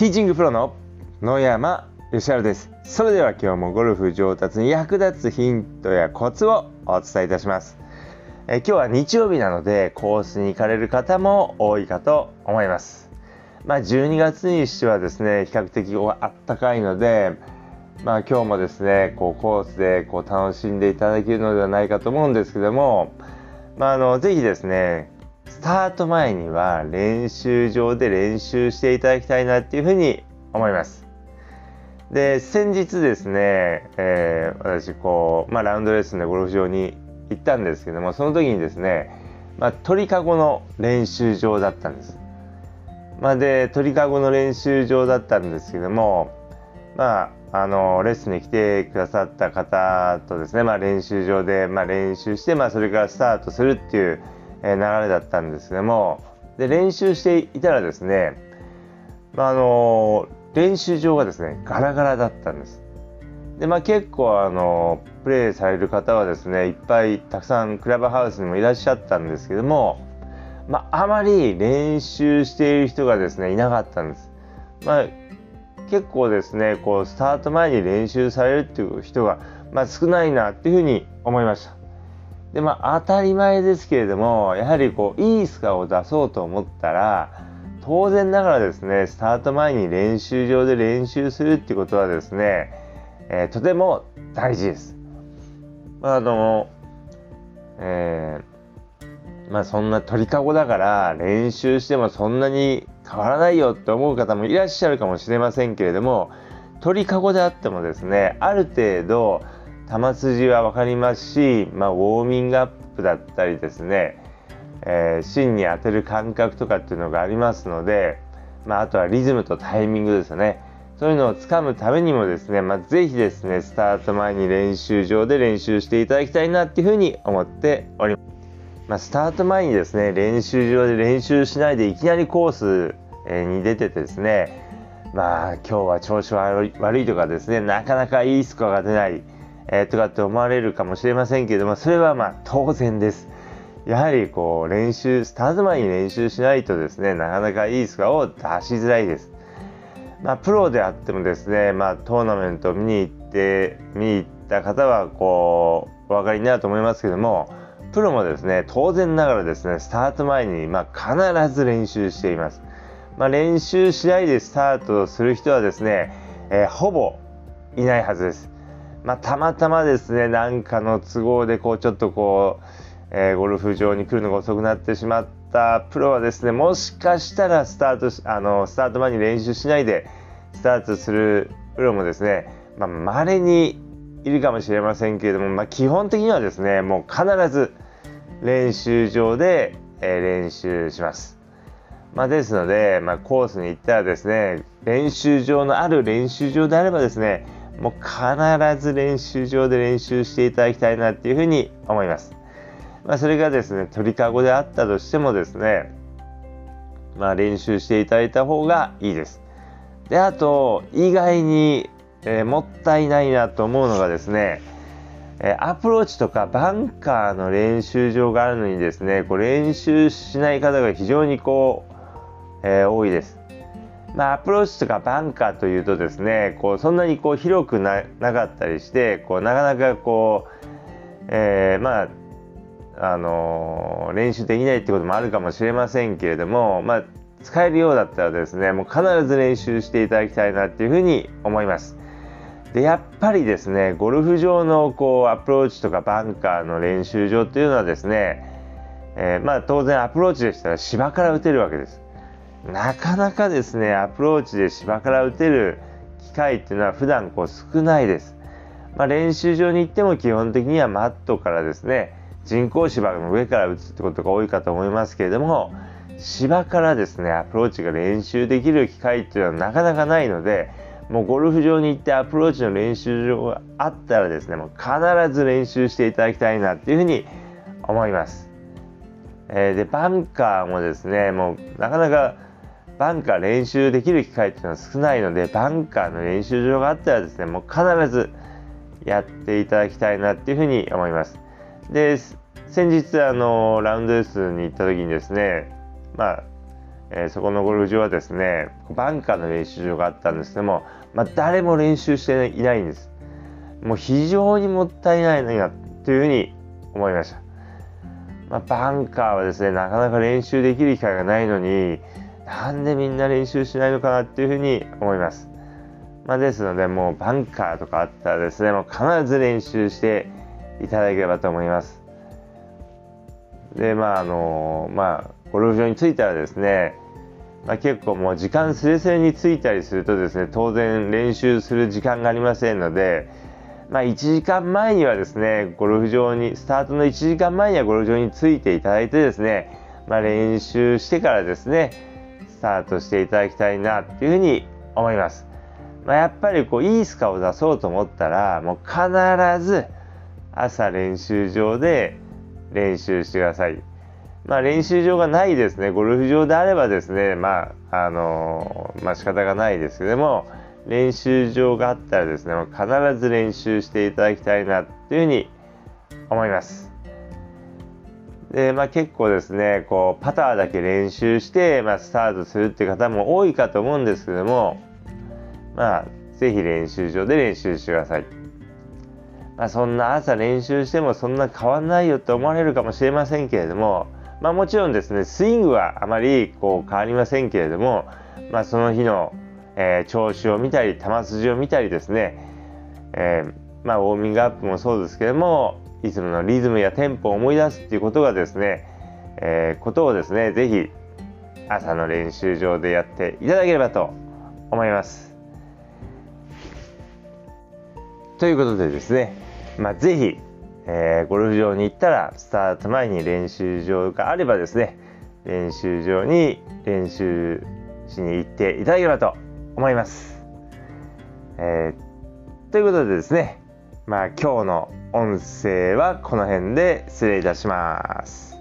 ティーチングプロの野山義晴です。それでは今日もゴルフ上達に役立つヒントやコツをお伝えいたします。え今日は日曜日なのでコースに行かれる方も多いかと思います。まあ12月にしてはですね比較的あったかいのでまあ今日もですねこうコースでこう楽しんでいただけるのではないかと思うんですけどもまああのぜひですねスタート前には練習場で練習していただきたいなっていうふうに思いますで先日ですね、えー、私こう、まあ、ラウンドレッスンでゴルフ場に行ったんですけどもその時にですね、まあ、鳥かごの練習場だったんです。まあ、で鳥かごの練習場だったんですけどもまああのレッスンに来てくださった方とですね、まあ、練習場で、まあ、練習して、まあ、それからスタートするっていう、え流れだったんですけどもで練習していたらですね、まあ、あの練習場がですねガラガラだったんです。でまあ、結構あのプレーされる方はですねいっぱいたくさんクラブハウスにもいらっしゃったんですけども、まあ、あまり練習している人がですねいなかったんです。まあ、結構ですねこうスタート前に練習されるっていう人が、まあ、少ないなっていうふうに思いました。でまあ当たり前ですけれどもやはりこういいスコアを出そうと思ったら当然ながらですねスタート前に練習場で練習するってことはですね、えー、とても大事です。まあ、あの、えー、まあそんな鳥かごだから練習してもそんなに変わらないよって思う方もいらっしゃるかもしれませんけれども鳥かごであってもですねある程度球筋は分かりますし、まあ、ウォーミングアップだったりですね、えー、芯に当てる感覚とかっていうのがありますので、まあ、あとはリズムとタイミングですよねそういうのをつかむためにもですね、まあ、ぜひですねスタート前に練習場で練習していただきたいなっていうふうに思っております。まあ、スタート前にですね練習場で練習しないでいきなりコースに出ててですねまあ今日は調子悪いとかですねなかなかいいスコアが出ない、えー、とかって思われるかもしれませんけどもそれはまあ当然です。やはりこう練習スタート前に練習しないとですねなかなかいいスコアを出しづらいです。まあ、プロであってもですね、まあ、トーナメント見に行って見に行った方はこうお分かりになると思いますけどもプロもですね当然ながらですねスタート前に、まあ、必ず練習しています。まあ、練習しないでスタートする人はですね、えー、ほぼいないはずです。まあ、たまたまですね何かの都合でこうちょっとこう、えー、ゴルフ場に来るのが遅くなってしまったプロはですねもしかしたらスタートしあのスタート前に練習しないでスタートするプロもですねまあ、稀にいるかもしれませんけれども、まあ、基本的にはですねもう必ず練習場で、えー、練習します。まあ、ですので、まあ、コースに行ったらですね練習場のある練習場であればですねもう必ず練習場で練習していただきたいなっていうふうに思います。まあ、それがですね鳥かごであったとしてもですね、まあ、練習していただいた方がいいです。であと意外に、えー、もったいないなと思うのがですねえアプローチとかバンカーの練習場があるのにですねこう練習しない方が非常にこう、えー、多いです。まあ、アプローチとかバンカーというとですねこうそんなにこう広くなかったりしてこうなかなかこう、えー、まああのー、練習できないってこともあるかもしれませんけれども、まあ、使えるようだったらですねもう必ず練習していただきたいなっていうふうに思います。でやっぱりですねゴルフ場のこうアプローチとかバンカーの練習場っていうのはですね、えー、まあ当然アプローチでしたら芝から打てるわけです。なかなかですねアプローチで芝から打てる機会っていうのは普段こう少ないです。まあ、練習場に行っても基本的にはマットからですね人工芝の上から打つってことが多いかと思いますけれども芝からですねアプローチが練習できる機会っていうのはなかなかないのでもうゴルフ場に行ってアプローチの練習場があったらですねもう必ず練習していただきたいなっていうふうに思います。えー、でバンカーもですねもうなかなかバンカー練習できる機会っていうのは少ないのでバンカーの練習場があったらですねもう必ずやっていただきたいなっていうふうに思います。で先日あのラウンドレースに行った時にですねまあえー、そこのゴルフ場はですねバンカーの練習場があったんですけども、まあ、誰も練習していないんです。もう非常にもったいないなというふうに思いました、まあ、バンカーはですねなかなか練習できる機会がないのになんでみんな練習しないのかなっていうふうに思います。まあ、ですのでもうバンカーとかあったらですねもう必ず練習していただければと思います。でまああのまあゴルフ場に着いたらですね、まあ、結構もう時間すれすれに着いたりするとですね当然練習する時間がありませんのでまあ、1時間前にはですねゴルフ場にスタートの1時間前にはゴルフ場に着いていただいてですね、まあ、練習してからですねスタートしていただきたいなっていうふうに思います。まあ、やっぱりこういいスカを出そうと思ったらもう必ず朝練習場で練習してください。まあ、練習場がないですね、ゴルフ場であればですね、まあ、あのまあ、仕方がないですけども、練習場があったらですね、必ず練習していただきたいなというふうに思います。で、まあ、結構ですね、こう、パターだけ練習して、まあ、スタートするっていう方も多いかと思うんですけども、まあ、ぜひ練習場で練習してください。まあ、そんな朝練習してもそんな変わんないよって思われるかもしれませんけれども、まあ、もちろんですねスイングはあまりこう変わりませんけれども、まあ、その日の、えー、調子を見たり球筋を見たりですね、えー、まあ、ウォーミングアップもそうですけどもいつものリズムやテンポを思い出すっていうことがですね、えー、ことをですね是非朝の練習場でやっていただければと思います。ということでですね、まあ、ぜひ、えー、ゴルフ場に行ったらスタート前に練習場があればですね練習場に練習しに行っていただければと思います。えー、ということでですね、まあ、今日の音声はこの辺で失礼いたします。